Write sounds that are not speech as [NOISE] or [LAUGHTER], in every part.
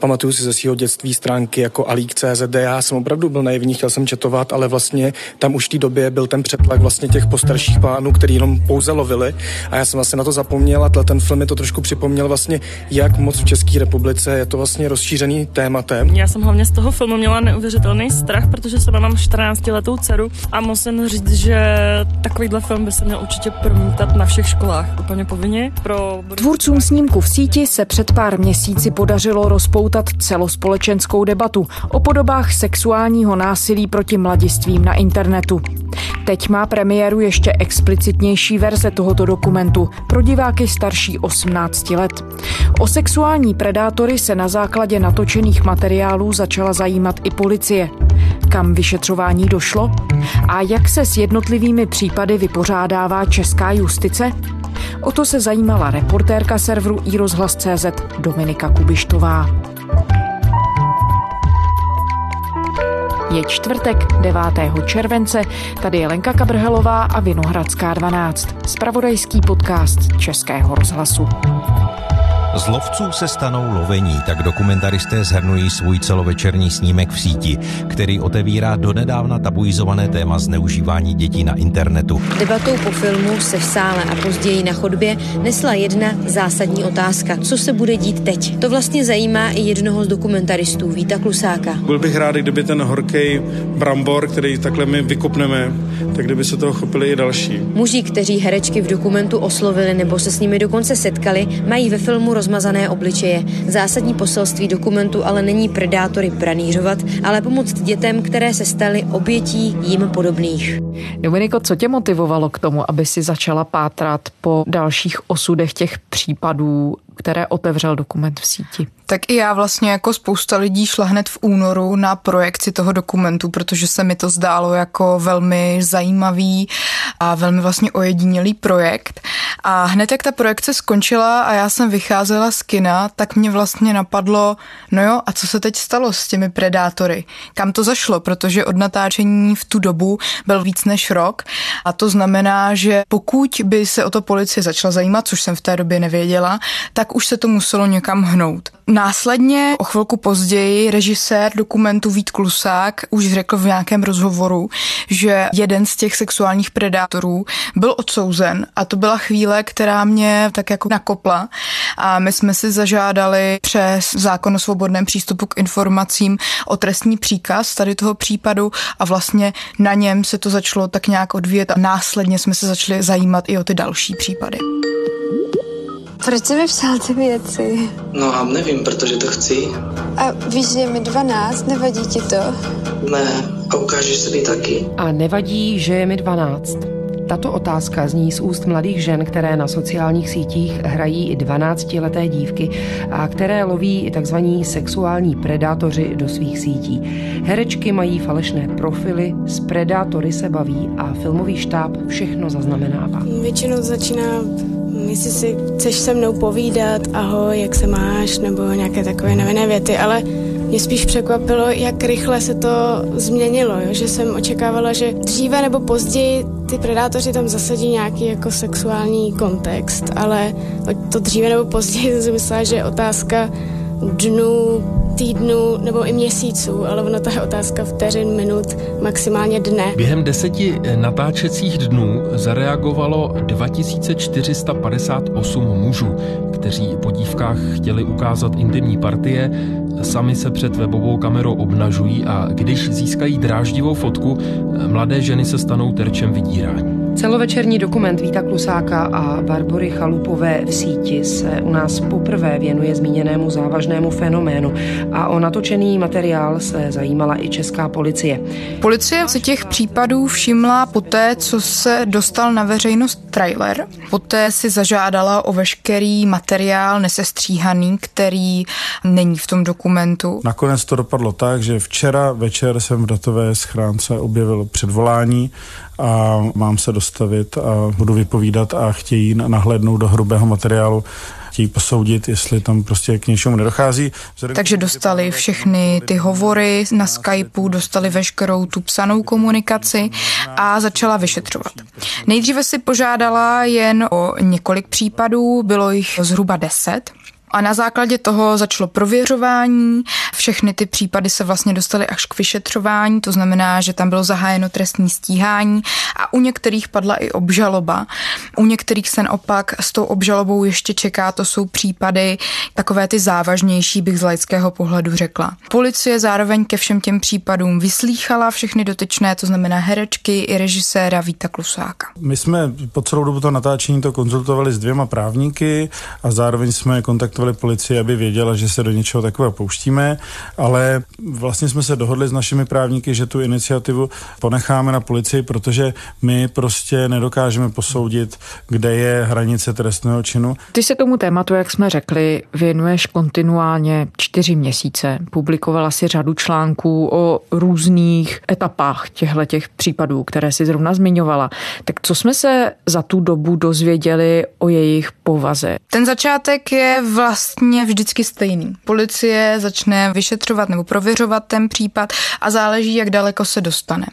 Pamatuju si ze svého dětství stránky jako Alík.cz, já jsem opravdu byl naivní, chtěl jsem četovat, ale vlastně tam už v té době byl ten přetlak vlastně těch postarších pánů, který jenom pouze lovili a já jsem vlastně na to zapomněl a ten film mi to trošku připomněl vlastně, jak moc v České republice je to vlastně rozšířený tématem. Já jsem hlavně z toho filmu měla neuvěřitelný strach, protože jsem mám 14 letou dceru a musím říct, že takovýhle film by se měl určitě promítat na všech školách úplně povinně. Pro... Tvůrcům snímku v síti se před pár měsíci podařilo rozpoutat celospolečenskou debatu o podobách sexuálního násilí proti mladistvím na internetu. Teď má premiéru ještě explicitnější verze tohoto dokumentu pro diváky starší 18 let. O sexuální predátory se na základě natočených materiálů začala zajímat i policie. Kam vyšetřování došlo? A jak se s jednotlivými případy vypořádává česká justice? O to se zajímala reportérka serveru iRozhlas.cz Dominika Kubištová. Je čtvrtek 9. července, tady je Lenka Kabrhelová a Vinohradská 12, spravodajský podcast Českého rozhlasu. Z lovců se stanou lovení, tak dokumentaristé zhrnují svůj celovečerní snímek v síti, který otevírá donedávna tabuizované téma zneužívání dětí na internetu. Debatou po filmu se v sále a později na chodbě nesla jedna zásadní otázka. Co se bude dít teď? To vlastně zajímá i jednoho z dokumentaristů, Víta Klusáka. Byl bych rád, kdyby ten horký brambor, který takhle my vykopneme, tak kdyby se toho chopili i další. Muži, kteří herečky v dokumentu oslovili nebo se s nimi dokonce setkali, mají ve filmu rozmazané obličeje. Zásadní poselství dokumentu ale není predátory pranířovat, ale pomoct dětem, které se staly obětí jim podobných. Dominiko, co tě motivovalo k tomu, aby si začala pátrat po dalších osudech těch případů, které otevřel dokument v síti? Tak i já vlastně jako spousta lidí šla hned v únoru na projekci toho dokumentu, protože se mi to zdálo jako velmi zajímavý a velmi vlastně ojedinělý projekt. A hned jak ta projekce skončila a já jsem vycházela z kina, tak mě vlastně napadlo, no jo, a co se teď stalo s těmi predátory? Kam to zašlo? Protože od natáčení v tu dobu byl víc než rok a to znamená, že pokud by se o to policie začala zajímat, což jsem v té době nevěděla, tak už se to muselo někam hnout. Následně o chvilku později režisér dokumentu Vít Klusák už řekl v nějakém rozhovoru, že jeden z těch sexuálních predátorů byl odsouzen a to byla chvíle, která mě tak jako nakopla a my jsme si zažádali přes zákon o svobodném přístupu k informacím o trestní příkaz tady toho případu a vlastně na něm se to začalo tak nějak odvíjet a následně jsme se začali zajímat i o ty další případy. Proč jsi mi psal ty věci? No a nevím, protože to chci. A víš, že je mi 12, nevadí ti to? Ne, a ukážeš se mi taky. A nevadí, že je mi 12. Tato otázka zní z úst mladých žen, které na sociálních sítích hrají i 12-leté dívky a které loví tzv. sexuální predátoři do svých sítí. Herečky mají falešné profily, s predátory se baví a filmový štáb všechno zaznamenává. Většinou začíná jestli si chceš se mnou povídat, ahoj, jak se máš, nebo nějaké takové nevinné věty, ale mě spíš překvapilo, jak rychle se to změnilo, jo? že jsem očekávala, že dříve nebo později ty predátoři tam zasadí nějaký jako sexuální kontext, ale to dříve nebo později [LAUGHS] jsem si myslela, že je otázka dnů, týdnů nebo i měsíců, ale ono to je otázka vteřin, minut, maximálně dne. Během deseti natáčecích dnů zareagovalo 2458 mužů, kteří po dívkách chtěli ukázat intimní partie, sami se před webovou kamerou obnažují a když získají dráždivou fotku, mladé ženy se stanou terčem vydírání. Celovečerní dokument Víta Klusáka a Barbory Chalupové v síti se u nás poprvé věnuje zmíněnému závažnému fenoménu a o natočený materiál se zajímala i česká policie. Policie si těch případů všimla poté, co se dostal na veřejnost trailer. Poté si zažádala o veškerý materiál nesestříhaný, který není v tom dokumentu. Nakonec to dopadlo tak, že včera večer jsem v datové schránce objevil předvolání a mám se dostavit a budu vypovídat a chtějí nahlédnout do hrubého materiálu chtějí posoudit, jestli tam prostě k něčemu nedochází. Takže dostali všechny ty hovory na Skypeu, dostali veškerou tu psanou komunikaci a začala vyšetřovat. Nejdříve si požádala jen o několik případů, bylo jich zhruba deset. A na základě toho začalo prověřování. Všechny ty případy se vlastně dostaly až k vyšetřování, to znamená, že tam bylo zahájeno trestní stíhání a u některých padla i obžaloba. U některých se naopak s tou obžalobou ještě čeká, to jsou případy takové ty závažnější, bych z laického pohledu řekla. Policie zároveň ke všem těm případům vyslýchala všechny dotyčné, to znamená herečky i režiséra Víta Klusáka. My jsme po celou dobu to natáčení to konzultovali s dvěma právníky a zároveň jsme kontaktovali policii, aby věděla, že se do něčeho takového pouštíme, ale vlastně jsme se dohodli s našimi právníky, že tu iniciativu ponecháme na policii, protože my prostě nedokážeme posoudit, kde je hranice trestného činu. Ty se tomu tématu, jak jsme řekli, věnuješ kontinuálně čtyři měsíce. Publikovala si řadu článků o různých etapách těchto těch případů, které si zrovna zmiňovala. Tak co jsme se za tu dobu dozvěděli o jejich povaze? Ten začátek je vlastně vždycky stejný. Policie začne vyšetřovat nebo prověřovat ten případ a záleží, jak daleko se dostane.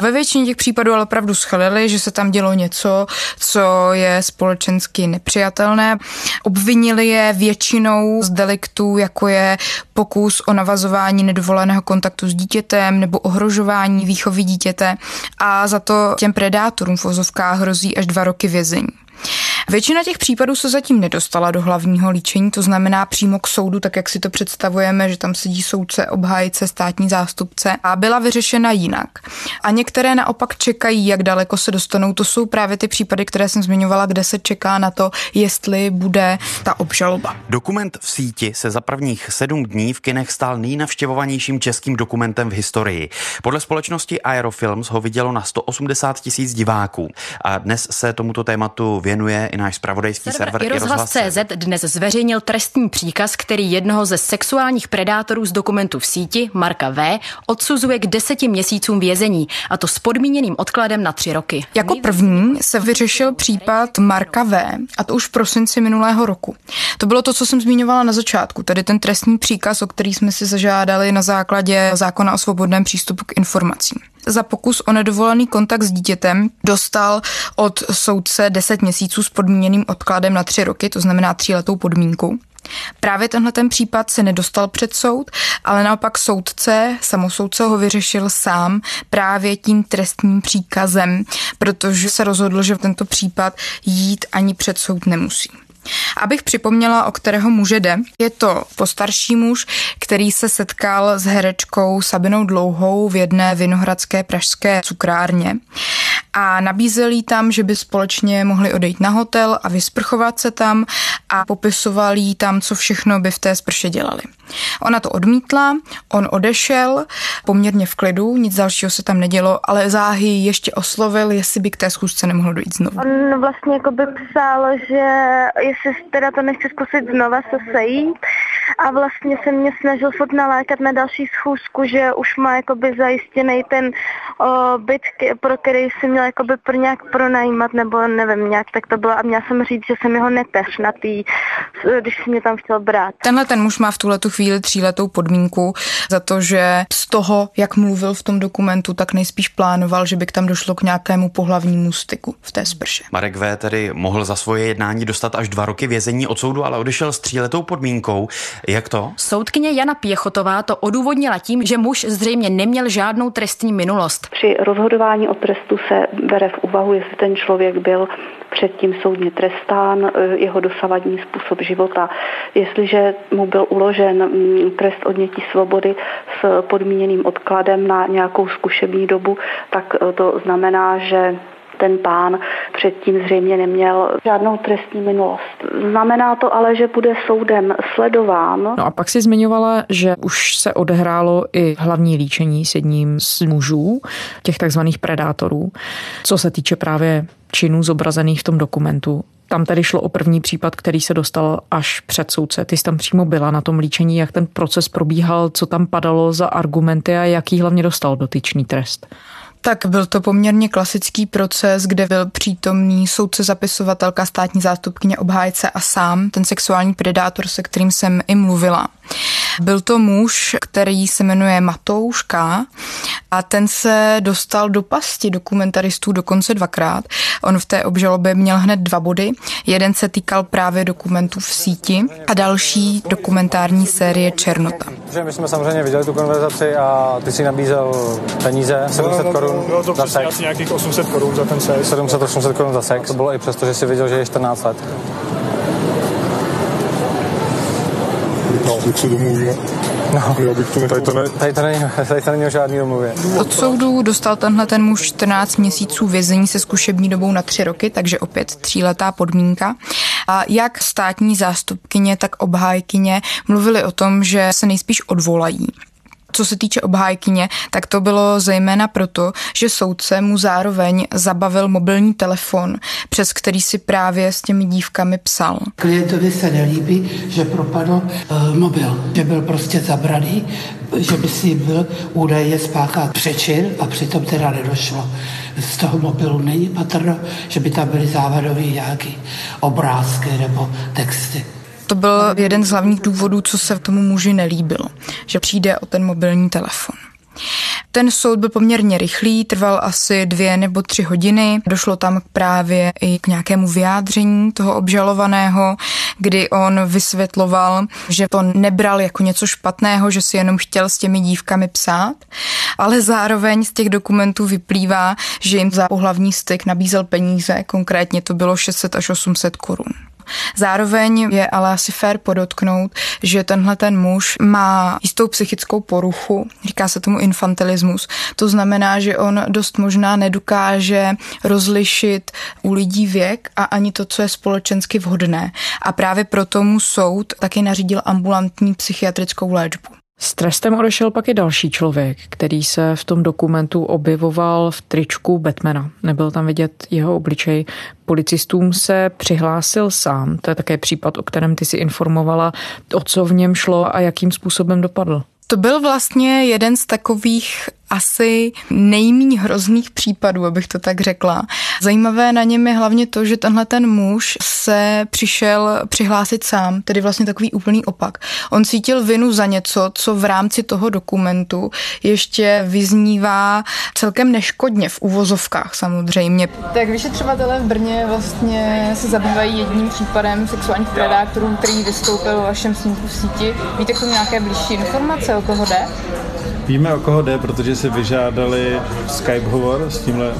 Ve většině těch případů ale opravdu schalili, že se tam dělo něco, co je společensky nepřijatelné. Obvinili je většinou z deliktů, jako je pokus o navazování nedovoleného kontaktu s dítětem nebo ohrožování výchovy dítěte a za to těm predátorům v vozovkách hrozí až dva roky vězení. Většina těch případů se zatím nedostala do hlavního líčení, to znamená přímo k soudu, tak jak si to představujeme, že tam sedí soudce, obhájce, státní zástupce a byla vyřešena jinak. A některé naopak čekají, jak daleko se dostanou. To jsou právě ty případy, které jsem zmiňovala, kde se čeká na to, jestli bude ta obžaloba. Dokument v síti se za prvních sedm dní v kinech stal nejnavštěvovanějším českým dokumentem v historii. Podle společnosti Aerofilms ho vidělo na 180 tisíc diváků. A dnes se tomuto tématu věnuje náš spravodajský server, server Rozhlas.cz dnes zveřejnil trestní příkaz, který jednoho ze sexuálních predátorů z dokumentu v síti, Marka V., odsuzuje k deseti měsícům vězení, a to s podmíněným odkladem na tři roky. Jako první se vyřešil případ Marka V., a to už v prosinci minulého roku. To bylo to, co jsem zmiňovala na začátku, tedy ten trestní příkaz, o který jsme si zažádali na základě zákona o svobodném přístupu k informacím za pokus o nedovolený kontakt s dítětem dostal od soudce 10 měsíců s podmíněným odkladem na 3 roky, to znamená tříletou podmínku. Právě tenhle ten případ se nedostal před soud, ale naopak soudce, samosoudce ho vyřešil sám právě tím trestním příkazem, protože se rozhodl, že tento případ jít ani před soud nemusí. Abych připomněla, o kterého muže jde, je to postarší muž, který se setkal s herečkou Sabinou Dlouhou v jedné vinohradské pražské cukrárně a nabízel jí tam, že by společně mohli odejít na hotel a vysprchovat se tam a popisoval jí tam, co všechno by v té sprše dělali. Ona to odmítla, on odešel poměrně v klidu, nic dalšího se tam nedělo, ale záhy ještě oslovil, jestli by k té schůzce nemohlo dojít znovu. On vlastně jako by psal, že jestli teda to nechce zkusit znova se sejít a vlastně se mě snažil furt nalákat na další schůzku, že už má jakoby zajistěný ten o, byt, pro který si měl jakoby pro nějak pronajímat, nebo nevím, nějak tak to bylo a měla jsem říct, že jsem jeho neteř na tý, když si mě tam chtěl brát. Tenhle ten muž má v tuhle tu chvíli tříletou podmínku za to, že z toho, jak mluvil v tom dokumentu, tak nejspíš plánoval, že by k tam došlo k nějakému pohlavnímu styku v té sprše. Marek V. tedy mohl za svoje jednání dostat až dva roky vězení od soudu, ale odešel s tříletou podmínkou. Jak to? Soudkyně Jana Pěchotová to odůvodnila tím, že muž zřejmě neměl žádnou trestní minulost. Při rozhodování o trestu se bere v úvahu, jestli ten člověk byl předtím soudně trestán, e, jeho dosavadní způsob života. Jestliže mu byl uložen trest odnětí svobody s podmíněným odkladem na nějakou zkušební dobu, tak e, to znamená, že ten pán předtím zřejmě neměl žádnou trestní minulost. Znamená to ale, že bude soudem sledován. No a pak si zmiňovala, že už se odehrálo i hlavní líčení s jedním z mužů, těch takzvaných predátorů, co se týče právě činů zobrazených v tom dokumentu. Tam tedy šlo o první případ, který se dostal až před soudce. Ty jsi tam přímo byla na tom líčení, jak ten proces probíhal, co tam padalo za argumenty a jaký hlavně dostal dotyčný trest. Tak byl to poměrně klasický proces, kde byl přítomný soudce, zapisovatelka, státní zástupkyně, obhájce a sám, ten sexuální predátor, se kterým jsem i mluvila. Byl to muž, který se jmenuje Matouška a ten se dostal do pasti dokumentaristů dokonce dvakrát. On v té obžalobě měl hned dva body. Jeden se týkal právě dokumentů v síti a další dokumentární série Černota. My jsme samozřejmě viděli tu konverzaci a ty si nabízel peníze, 700 korun bylo to za sex. asi nějakých 800 korun za ten sex. 700-800 korun za sex. To bylo i přesto, že si viděl, že je 14 let. No, jak se domluvíme. No, Já bych to tady to, ne, tady, to není, tady to není o žádný domluvě. Od soudu dostal tenhle ten muž 14 měsíců vězení se zkušební dobou na tři roky, takže opět tříletá podmínka. A jak státní zástupkyně, tak obhájkyně mluvili o tom, že se nejspíš odvolají. Co se týče obhájkyně, tak to bylo zejména proto, že soudce mu zároveň zabavil mobilní telefon, přes který si právě s těmi dívkami psal. Klientovi se nelíbí, že propadl uh, mobil, že byl prostě zabraný, že by si byl údajně spáchat přečin a přitom teda nedošlo. Z toho mobilu není patrno, že by tam byly závadové nějaké obrázky nebo texty. To byl jeden z hlavních důvodů, co se tomu muži nelíbilo, že přijde o ten mobilní telefon. Ten soud byl poměrně rychlý, trval asi dvě nebo tři hodiny. Došlo tam právě i k nějakému vyjádření toho obžalovaného, kdy on vysvětloval, že to nebral jako něco špatného, že si jenom chtěl s těmi dívkami psát, ale zároveň z těch dokumentů vyplývá, že jim za pohlavní styk nabízel peníze, konkrétně to bylo 600 až 800 korun. Zároveň je ale asi fér podotknout, že tenhle ten muž má jistou psychickou poruchu, říká se tomu infantilismus. To znamená, že on dost možná nedokáže rozlišit u lidí věk a ani to, co je společensky vhodné. A právě proto mu soud taky nařídil ambulantní psychiatrickou léčbu. S trestem odešel pak i další člověk, který se v tom dokumentu objevoval v tričku Batmana. Nebyl tam vidět jeho obličej. Policistům se přihlásil sám. To je také případ, o kterém ty si informovala. O co v něm šlo a jakým způsobem dopadl? To byl vlastně jeden z takových asi nejméně hrozných případů, abych to tak řekla. Zajímavé na něm je hlavně to, že tenhle ten muž se přišel přihlásit sám, tedy vlastně takový úplný opak. On cítil vinu za něco, co v rámci toho dokumentu ještě vyznívá celkem neškodně v uvozovkách samozřejmě. Tak vyšetřovatelé v Brně vlastně se zabývají jedním případem sexuálních predátorů, který vystoupil o vašem snímku v síti. Víte k tomu nějaké blížší informace, o koho jde? Víme, o koho jde, protože si vyžádali Skype hovor s tímhle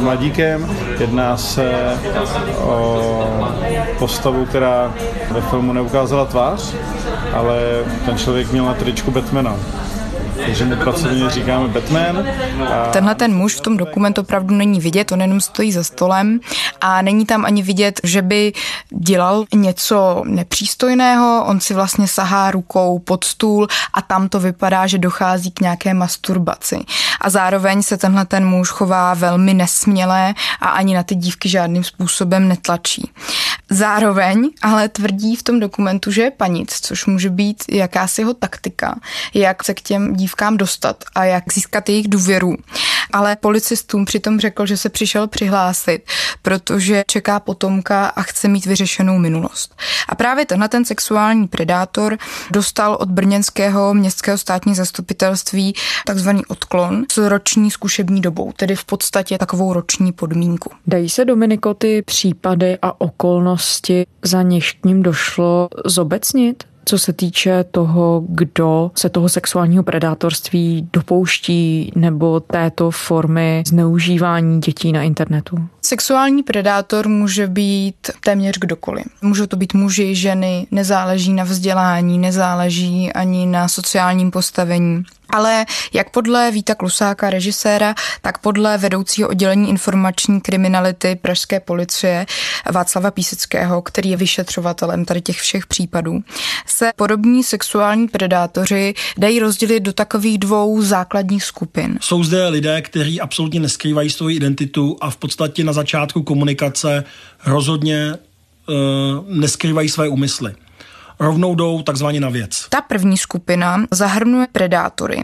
mladíkem. Jedná se o postavu, která ve filmu neukázala tvář, ale ten člověk měl na tričku Batmana takže mu pracovně říkáme Batman. A... Tenhle ten muž v tom dokumentu opravdu není vidět, on jenom stojí za stolem a není tam ani vidět, že by dělal něco nepřístojného, on si vlastně sahá rukou pod stůl a tam to vypadá, že dochází k nějaké masturbaci. A zároveň se tenhle ten muž chová velmi nesměle a ani na ty dívky žádným způsobem netlačí. Zároveň ale tvrdí v tom dokumentu, že je panic, což může být jakási jeho taktika, jak se k těm dívkám dostat a jak získat jejich důvěru. Ale policistům přitom řekl, že se přišel přihlásit, protože čeká potomka a chce mít vyřešenou minulost. A právě tenhle ten sexuální predátor dostal od brněnského městského státního zastupitelství takzvaný odklon s roční zkušební dobou, tedy v podstatě takovou roční podmínku. Dají se, Dominiko, ty případy a okolnosti, za něž k ním došlo, zobecnit? Co se týče toho, kdo se toho sexuálního predátorství dopouští nebo této formy zneužívání dětí na internetu? Sexuální predátor může být téměř kdokoliv. Můžou to být muži, ženy, nezáleží na vzdělání, nezáleží ani na sociálním postavení. Ale jak podle Víta Klusáka, režiséra, tak podle vedoucího oddělení informační kriminality Pražské policie Václava Píseckého, který je vyšetřovatelem tady těch všech případů, se podobní sexuální predátoři dají rozdělit do takových dvou základních skupin. Jsou zde lidé, kteří absolutně neskrývají svou identitu a v podstatě na začátku komunikace rozhodně uh, neskrývají své úmysly. rovnou jdou takzvaně na věc. Ta první skupina zahrnuje predátory,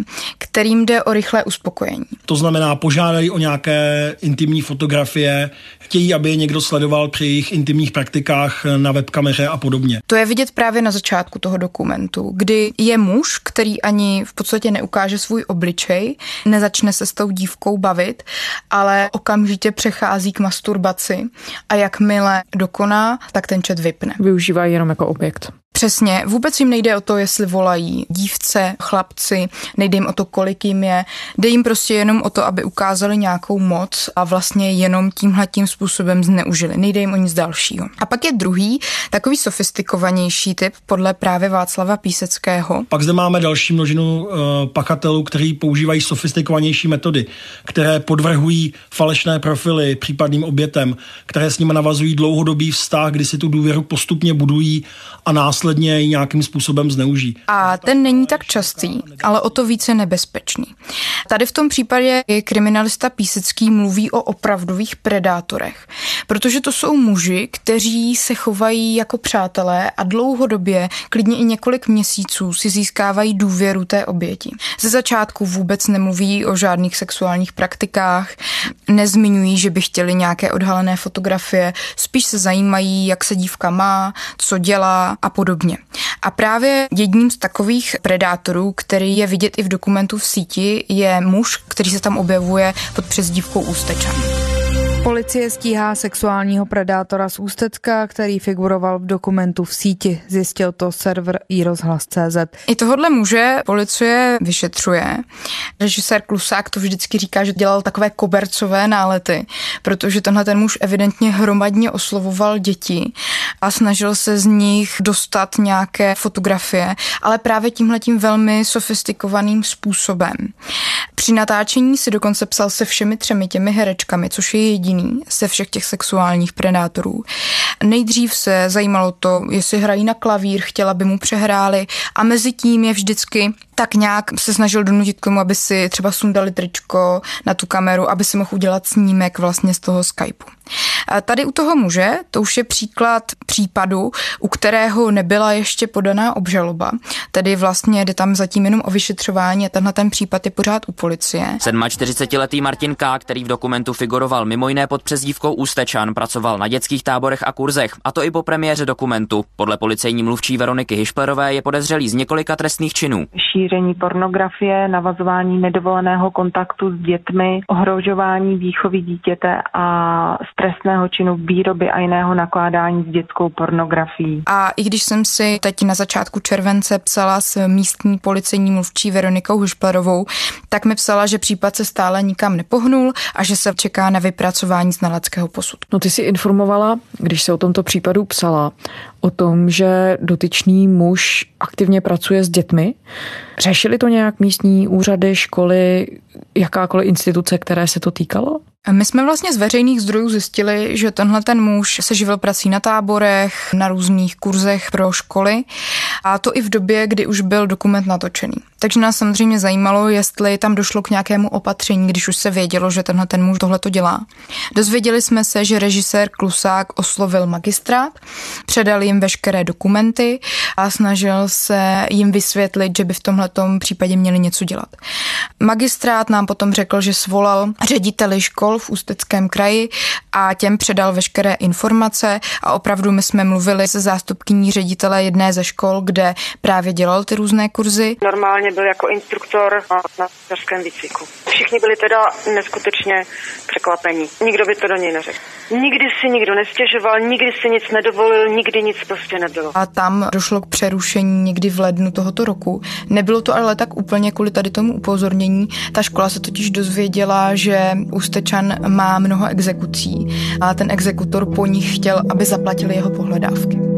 kterým jde o rychlé uspokojení. To znamená, požádají o nějaké intimní fotografie, chtějí, aby je někdo sledoval při jejich intimních praktikách na webkameře a podobně. To je vidět právě na začátku toho dokumentu, kdy je muž, který ani v podstatě neukáže svůj obličej, nezačne se s tou dívkou bavit, ale okamžitě přechází k masturbaci a jakmile dokoná, tak ten chat vypne. Využívá jenom jako objekt. Přesně, vůbec jim nejde o to, jestli volají dívce, chlapci, nejde jim o to, kolik jim je, jde jim prostě jenom o to, aby ukázali nějakou moc a vlastně jenom tímhle tím způsobem zneužili. Nejde jim o nic dalšího. A pak je druhý, takový sofistikovanější typ podle právě Václava Píseckého. Pak zde máme další množinu uh, pachatelů, kteří používají sofistikovanější metody, které podvrhují falešné profily případným obětem, které s nimi navazují dlouhodobý vztah, kdy si tu důvěru postupně budují a následně následně ji nějakým způsobem zneužijí. A ten není tak častý, ale o to více nebezpečný. Tady v tom případě je kriminalista Písecký mluví o opravdových predátorech, protože to jsou muži, kteří se chovají jako přátelé a dlouhodobě, klidně i několik měsíců, si získávají důvěru té oběti. Ze začátku vůbec nemluví o žádných sexuálních praktikách, nezmiňují, že by chtěli nějaké odhalené fotografie, spíš se zajímají, jak se dívka má, co dělá a podobně podobně. A právě jedním z takových predátorů, který je vidět i v dokumentu v síti, je muž, který se tam objevuje pod přezdívkou Ústečan. Policie stíhá sexuálního predátora z Ústecka, který figuroval v dokumentu v síti. Zjistil to server iRozhlas.cz. I tohodle muže policie vyšetřuje. Režisér Klusák to vždycky říká, že dělal takové kobercové nálety, protože tenhle ten muž evidentně hromadně oslovoval děti a snažil se z nich dostat nějaké fotografie, ale právě tímhletím velmi sofistikovaným způsobem. Při natáčení si dokonce psal se všemi třemi těmi herečkami, což je jediný se všech těch sexuálních predátorů. Nejdřív se zajímalo to, jestli hrají na klavír, chtěla by mu přehráli a mezi tím je vždycky tak nějak se snažil donutit k tomu, aby si třeba sundali tričko na tu kameru, aby si mohl udělat snímek vlastně z toho Skypeu. Tady u toho muže, to už je příklad případu, u kterého nebyla ještě podaná obžaloba, tedy vlastně jde tam zatím jenom o vyšetřování a tenhle ten případ je pořád u policie. 47-letý Martin K., který v dokumentu figuroval mimo jiné pod přezdívkou Ústečan, pracoval na dětských táborech a kurzech, a to i po premiéře dokumentu. Podle policejní mluvčí Veroniky Hišplerové je podezřelý z několika trestných činů šíření pornografie, navazování nedovoleného kontaktu s dětmi, ohrožování výchovy dítěte a stresného činu výroby a jiného nakládání s dětskou pornografií. A i když jsem si teď na začátku července psala s místní policejní mluvčí Veronikou Hušplerovou, tak mi psala, že případ se stále nikam nepohnul a že se čeká na vypracování znaleckého posudku. No ty si informovala, když se o tomto případu psala, o tom, že dotyčný muž aktivně pracuje s dětmi. Řešili to nějak místní úřady, školy, jakákoliv instituce, které se to týkalo? My jsme vlastně z veřejných zdrojů zjistili, že tenhle ten muž se živil prací na táborech, na různých kurzech pro školy a to i v době, kdy už byl dokument natočený. Takže nás samozřejmě zajímalo, jestli tam došlo k nějakému opatření, když už se vědělo, že tenhle ten muž tohle to dělá. Dozvěděli jsme se, že režisér Klusák oslovil magistrát, předal jim veškeré dokumenty a snažil se jim vysvětlit, že by v tomhle případě měli něco dělat. Magistrát nám potom řekl, že svolal řediteli škol v Ústeckém kraji a těm předal veškeré informace a opravdu my jsme mluvili se zástupkyní ředitele jedné ze škol, kde právě dělal ty různé kurzy. Normálně byl jako instruktor na mateřském výcviku. Všichni byli teda neskutečně překvapení. Nikdo by to do něj neřekl. Nikdy si nikdo nestěžoval, nikdy si nic nedovolil, nikdy nic prostě nebylo. A tam došlo k přerušení někdy v lednu tohoto roku. Nebylo to ale tak úplně kvůli tady tomu upozornění. Ta škola se totiž dozvěděla, že Ústečan má mnoho exekucí a ten exekutor po nich chtěl, aby zaplatili jeho pohledávky.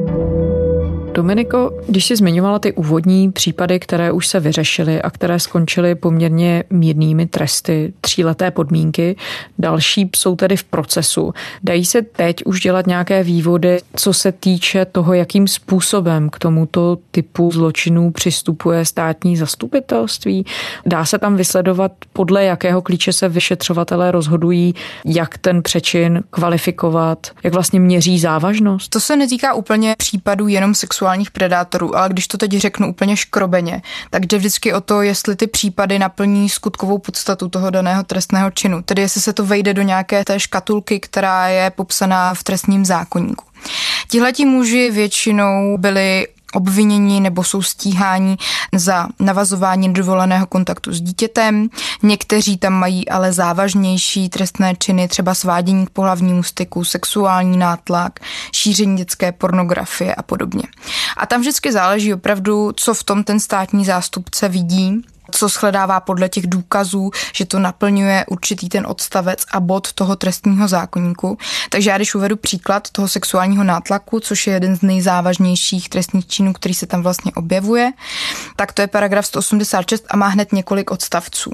Dominiko, když jsi zmiňovala ty úvodní případy, které už se vyřešily a které skončily poměrně mírnými tresty, tříleté podmínky, další jsou tedy v procesu. Dají se teď už dělat nějaké vývody, co se týče toho, jakým způsobem k tomuto typu zločinů přistupuje státní zastupitelství? Dá se tam vysledovat, podle jakého klíče se vyšetřovatelé rozhodují, jak ten přečin kvalifikovat, jak vlastně měří závažnost? To se netýká úplně případů jenom sexuální sexuálních predátorů, ale když to teď řeknu úplně škrobeně, tak jde vždycky o to, jestli ty případy naplní skutkovou podstatu toho daného trestného činu, tedy jestli se to vejde do nějaké té škatulky, která je popsaná v trestním zákonníku. Tihleti muži většinou byli obvinění nebo jsou stíháni za navazování nedovoleného kontaktu s dítětem. Někteří tam mají ale závažnější trestné činy, třeba svádění k pohlavnímu styku, sexuální nátlak, šíření dětské pornografie a podobně. A tam vždycky záleží opravdu, co v tom ten státní zástupce vidí co shledává podle těch důkazů, že to naplňuje určitý ten odstavec a bod toho trestního zákonníku. Takže já když uvedu příklad toho sexuálního nátlaku, což je jeden z nejzávažnějších trestních činů, který se tam vlastně objevuje, tak to je paragraf 186 a má hned několik odstavců.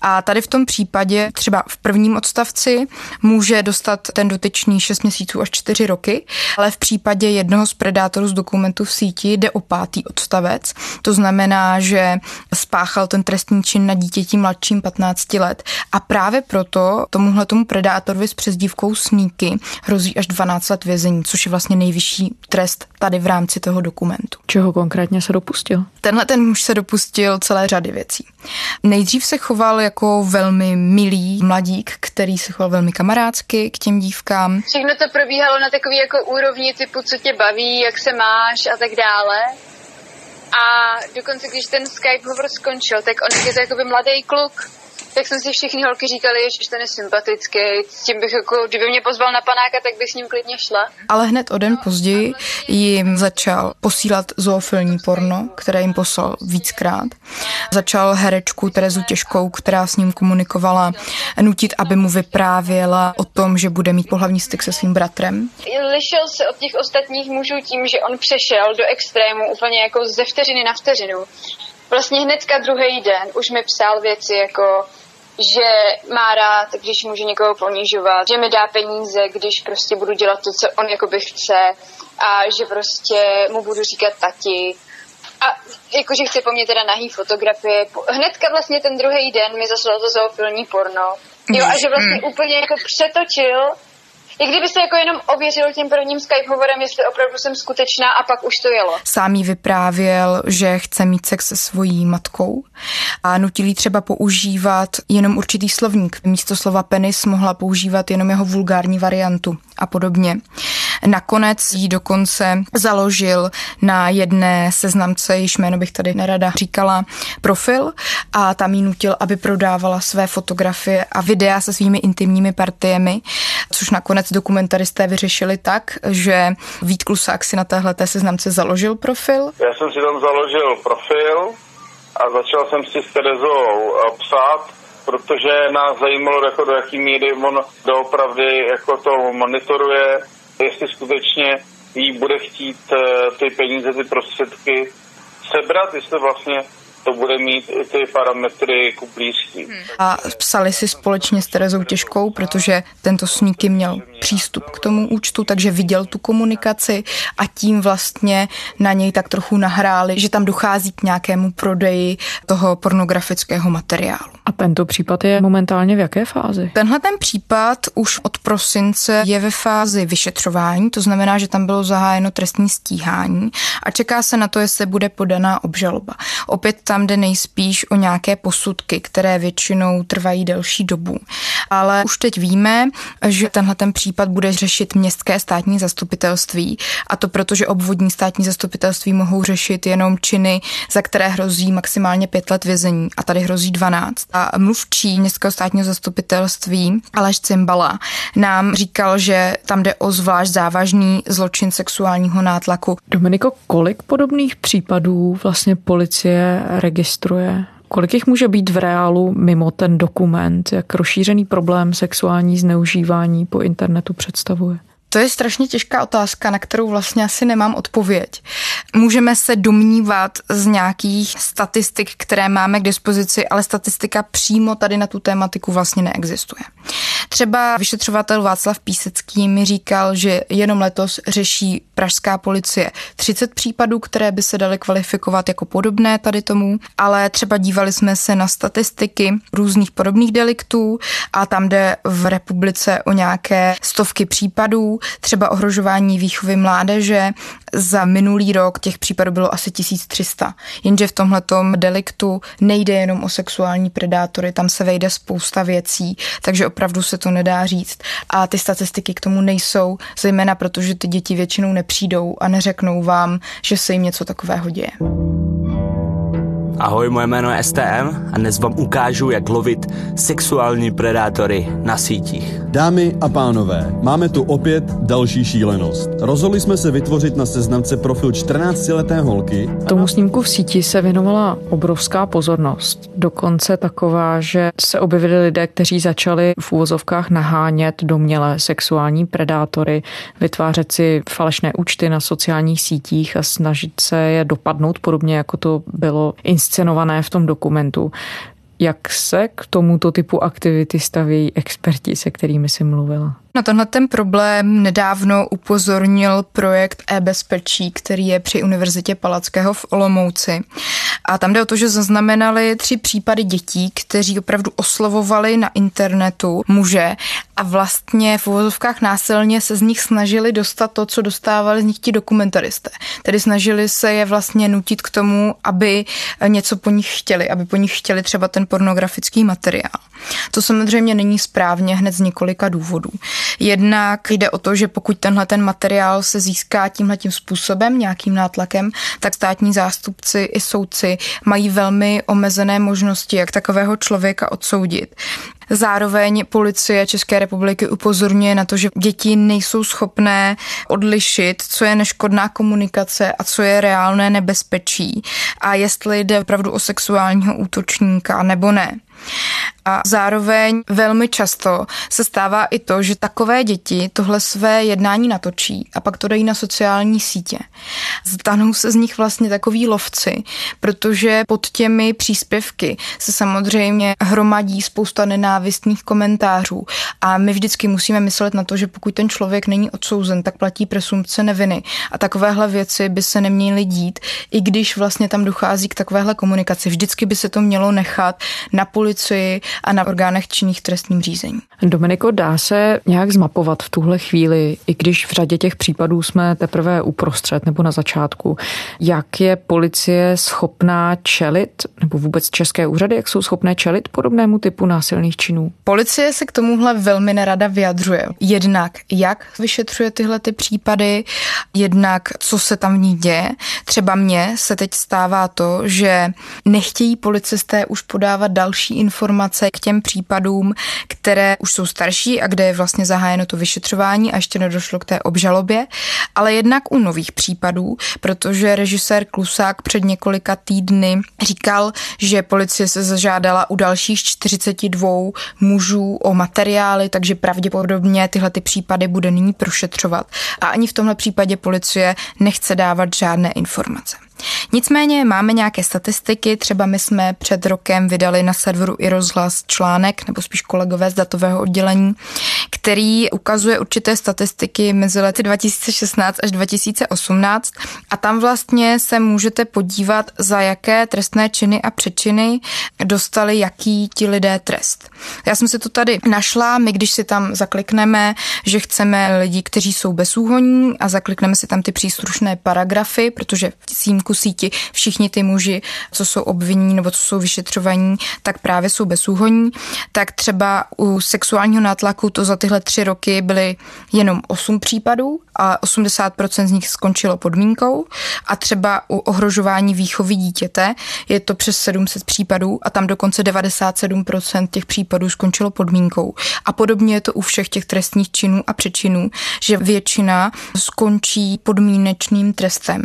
A tady v tom případě třeba v prvním odstavci může dostat ten dotyčný 6 měsíců až 4 roky, ale v případě jednoho z predátorů z dokumentu v síti jde o pátý odstavec. To znamená, že spáchal ten trestný čin na dítěti mladším 15 let. A právě proto tomuhle tomu predátorovi s přezdívkou Sníky hrozí až 12 let vězení, což je vlastně nejvyšší trest tady v rámci toho dokumentu. Čeho konkrétně se dopustil? Tenhle ten muž se dopustil celé řady věcí. Nejdřív se choval jako velmi milý mladík, který se choval velmi kamarádsky k těm dívkám. Všechno to probíhalo na takový jako úrovni typu, co tě baví, jak se máš a tak dále. A dokonce, když ten Skype hovor skončil, tak on je to jakoby mladý kluk, tak jsem si všechny holky říkali, že ten je sympatický, s tím bych jako, kdyby mě pozval na panáka, tak bych s ním klidně šla. Ale hned o den později jim začal posílat zoofilní porno, které jim poslal víckrát. Začal herečku Terezu Těžkou, která s ním komunikovala, nutit, aby mu vyprávěla o tom, že bude mít pohlavní styk se svým bratrem. Lišil se od těch ostatních mužů tím, že on přešel do extrému úplně jako ze vteřiny na vteřinu. Vlastně hnedka druhý den už mi psal věci jako že má rád, když může někoho ponižovat, že mi dá peníze, když prostě budu dělat to, co on jakoby chce a že prostě mu budu říkat tati. A jakože chce po mně teda nahý fotografie. Hnedka vlastně ten druhý den mi zaslal to zoofilní porno. Jo, a že vlastně mm. úplně jako přetočil jak kdyby se jako jenom ověřil tím prvním Skype hovorem, jestli opravdu jsem skutečná a pak už to jelo. Sám jí vyprávěl, že chce mít sex se svojí matkou a nutil třeba používat jenom určitý slovník. Místo slova penis mohla používat jenom jeho vulgární variantu a podobně. Nakonec jí dokonce založil na jedné seznamce, již jméno bych tady nerada říkala, profil a tam jí nutil, aby prodávala své fotografie a videa se svými intimními partiemi, což nakonec dokumentaristé vyřešili tak, že Vít Klusák si na téhle seznamce založil profil. Já jsem si tam založil profil a začal jsem si s Terezou eh, psát, protože nás zajímalo, jako do jaký míry on doopravdy jako to monitoruje, jestli skutečně jí bude chtít eh, ty peníze, ty prostředky sebrat, jestli vlastně to bude mít i ty parametry ku blízký. Hmm. A psali si společně s Terezou Těžkou, protože tento Sníky měl přístup k tomu účtu, takže viděl tu komunikaci a tím vlastně na něj tak trochu nahráli, že tam dochází k nějakému prodeji toho pornografického materiálu. A tento případ je momentálně v jaké fázi? Tenhle ten případ už od prosince je ve fázi vyšetřování, to znamená, že tam bylo zahájeno trestní stíhání a čeká se na to, jestli bude podaná obžaloba. Opět tam jde nejspíš o nějaké posudky, které většinou trvají delší dobu. Ale už teď víme, že tenhle ten případ bude řešit městské státní zastupitelství a to proto, že obvodní státní zastupitelství mohou řešit jenom činy, za které hrozí maximálně pět let vězení a tady hrozí 12. A mluvčí městského státního zastupitelství Aleš Cimbala nám říkal, že tam jde o zvlášť závažný zločin sexuálního nátlaku. Dominiko, kolik podobných případů vlastně policie registruje? Kolik jich může být v reálu mimo ten dokument? Jak rozšířený problém sexuální zneužívání po internetu představuje? To je strašně těžká otázka, na kterou vlastně asi nemám odpověď. Můžeme se domnívat z nějakých statistik, které máme k dispozici, ale statistika přímo tady na tu tématiku vlastně neexistuje. Třeba vyšetřovatel Václav Písecký mi říkal, že jenom letos řeší pražská policie 30 případů, které by se daly kvalifikovat jako podobné tady tomu, ale třeba dívali jsme se na statistiky různých podobných deliktů a tam jde v republice o nějaké stovky případů třeba ohrožování výchovy mládeže. Za minulý rok těch případů bylo asi 1300. Jenže v tomhletom deliktu nejde jenom o sexuální predátory, tam se vejde spousta věcí, takže opravdu se to nedá říct. A ty statistiky k tomu nejsou, zejména protože ty děti většinou nepřijdou a neřeknou vám, že se jim něco takového děje. Ahoj, moje jméno je STM a dnes vám ukážu, jak lovit sexuální predátory na sítích. Dámy a pánové, máme tu opět další šílenost. Rozhodli jsme se vytvořit na seznamce profil 14-leté holky. Tomu snímku v síti se věnovala obrovská pozornost. Dokonce taková, že se objevili lidé, kteří začali v úvozovkách nahánět domělé sexuální predátory, vytvářet si falešné účty na sociálních sítích a snažit se je dopadnout, podobně jako to bylo inscenované v tom dokumentu. Jak se k tomuto typu aktivity staví experti, se kterými si mluvila? Na tenhle ten problém nedávno upozornil projekt e-bezpečí, který je při Univerzitě Palackého v Olomouci. A tam jde o to, že zaznamenali tři případy dětí, kteří opravdu oslovovali na internetu muže a vlastně v uvozovkách násilně se z nich snažili dostat to, co dostávali z nich ti dokumentaristé. Tedy snažili se je vlastně nutit k tomu, aby něco po nich chtěli, aby po nich chtěli třeba ten pornografický materiál. To samozřejmě není správně hned z několika důvodů. Jednak jde o to, že pokud tenhle ten materiál se získá tímhle tím způsobem, nějakým nátlakem, tak státní zástupci i soudci mají velmi omezené možnosti, jak takového člověka odsoudit. Zároveň policie České republiky upozorňuje na to, že děti nejsou schopné odlišit, co je neškodná komunikace a co je reálné nebezpečí a jestli jde opravdu o sexuálního útočníka nebo ne. A zároveň velmi často se stává i to, že takové děti tohle své jednání natočí a pak to dají na sociální sítě. Zdanou se z nich vlastně takový lovci, protože pod těmi příspěvky se samozřejmě hromadí spousta nenávistných komentářů a my vždycky musíme myslet na to, že pokud ten člověk není odsouzen, tak platí presumpce neviny a takovéhle věci by se neměly dít, i když vlastně tam dochází k takovéhle komunikaci. Vždycky by se to mělo nechat na policii a na orgánech činných trestním řízení. Dominiko, dá se nějak zmapovat v tuhle chvíli, i když v řadě těch případů jsme teprve uprostřed nebo na začátku, jak je policie schopná čelit, nebo vůbec české úřady, jak jsou schopné čelit podobnému typu násilných činů? Policie se k tomuhle velmi nerada vyjadřuje. Jednak, jak vyšetřuje tyhle ty případy, jednak, co se tam v ní děje. Třeba mně se teď stává to, že nechtějí policisté už podávat další informace k těm případům, které už jsou starší a kde je vlastně zahájeno to vyšetřování a ještě nedošlo k té obžalobě, ale jednak u nových případů, protože režisér Klusák před několika týdny říkal, že policie se zažádala u dalších 42 mužů o materiály, takže pravděpodobně tyhle ty případy bude nyní prošetřovat. A ani v tomhle případě policie nechce dávat žádné informace. Nicméně máme nějaké statistiky, třeba my jsme před rokem vydali na serveru i rozhlas článek, nebo spíš kolegové z datového oddělení, který ukazuje určité statistiky mezi lety 2016 až 2018 a tam vlastně se můžete podívat, za jaké trestné činy a přečiny dostali jaký ti lidé trest. Já jsem si to tady našla, my když si tam zaklikneme, že chceme lidi, kteří jsou bezúhonní a zaklikneme si tam ty příslušné paragrafy, protože v článku síti všichni ty muži, co jsou obvinění nebo co jsou vyšetřovaní, tak právě jsou bezúhonní. Tak třeba u sexuálního nátlaku to za tyhle tři roky byly jenom 8 případů a 80% z nich skončilo podmínkou a třeba u ohrožování výchovy dítěte je to přes 700 případů a tam dokonce 97% těch případů skončilo podmínkou. A podobně je to u všech těch trestních činů a přečinů, že většina skončí podmínečným trestem.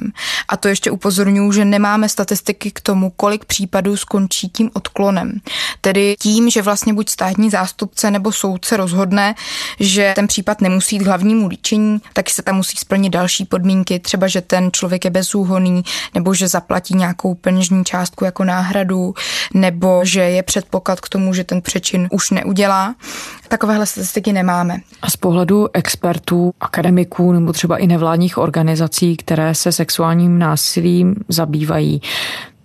A to ještě upozorňuji, že nemáme statistiky k tomu, kolik případů skončí tím odklonem. Tedy tím, že vlastně buď státní zástupce nebo soudce rozhodne, že ten případ nemusí jít k hlavnímu líčení, tak se tam musí splnit další podmínky, třeba že ten člověk je bezúhonný, nebo že zaplatí nějakou peněžní částku jako náhradu, nebo že je předpoklad k tomu, že ten přečin už neudělá. Takovéhle statistiky nemáme. A z pohledu expertů, akademiků nebo třeba i nevládních organizací, které se sexuálním násilím zabývají,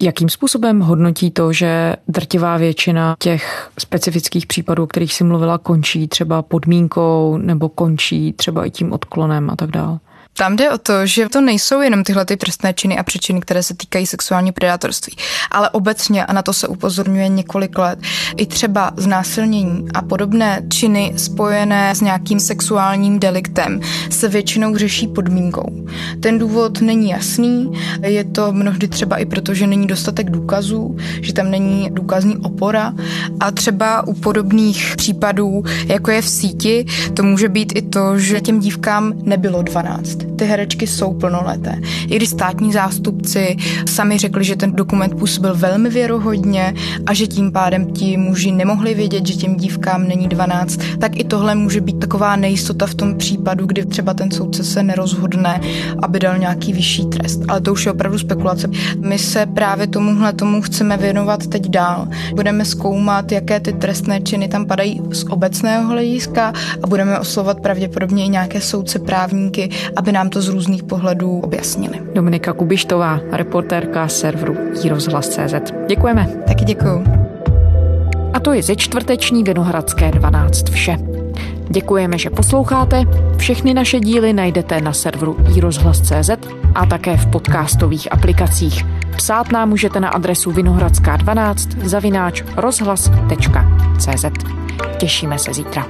Jakým způsobem hodnotí to, že drtivá většina těch specifických případů, o kterých si mluvila, končí třeba podmínkou nebo končí třeba i tím odklonem a tak dále? Tam jde o to, že to nejsou jenom tyhle ty trestné činy a přečiny, které se týkají sexuální predátorství, ale obecně, a na to se upozorňuje několik let, i třeba znásilnění a podobné činy spojené s nějakým sexuálním deliktem se většinou řeší podmínkou. Ten důvod není jasný, je to mnohdy třeba i proto, že není dostatek důkazů, že tam není důkazní opora a třeba u podobných případů, jako je v síti, to může být i to, že těm dívkám nebylo 12 ty herečky jsou plnoleté. I když státní zástupci sami řekli, že ten dokument působil velmi věrohodně a že tím pádem ti muži nemohli vědět, že těm dívkám není 12, tak i tohle může být taková nejistota v tom případu, kdy třeba ten soudce se nerozhodne, aby dal nějaký vyšší trest. Ale to už je opravdu spekulace. My se právě tomuhle tomu chceme věnovat teď dál. Budeme zkoumat, jaké ty trestné činy tam padají z obecného hlediska a budeme oslovat pravděpodobně i nějaké soudce právníky, aby nám to z různých pohledů objasnili. Dominika Kubištová, reportérka serveru iRozhlas.cz. Děkujeme. Taky děkuju. A to je ze čtvrteční Vinohradské 12 vše. Děkujeme, že posloucháte. Všechny naše díly najdete na serveru iRozhlas.cz a také v podcastových aplikacích. Psát nám můžete na adresu vinohradská12 zavináč rozhlas.cz. Těšíme se zítra.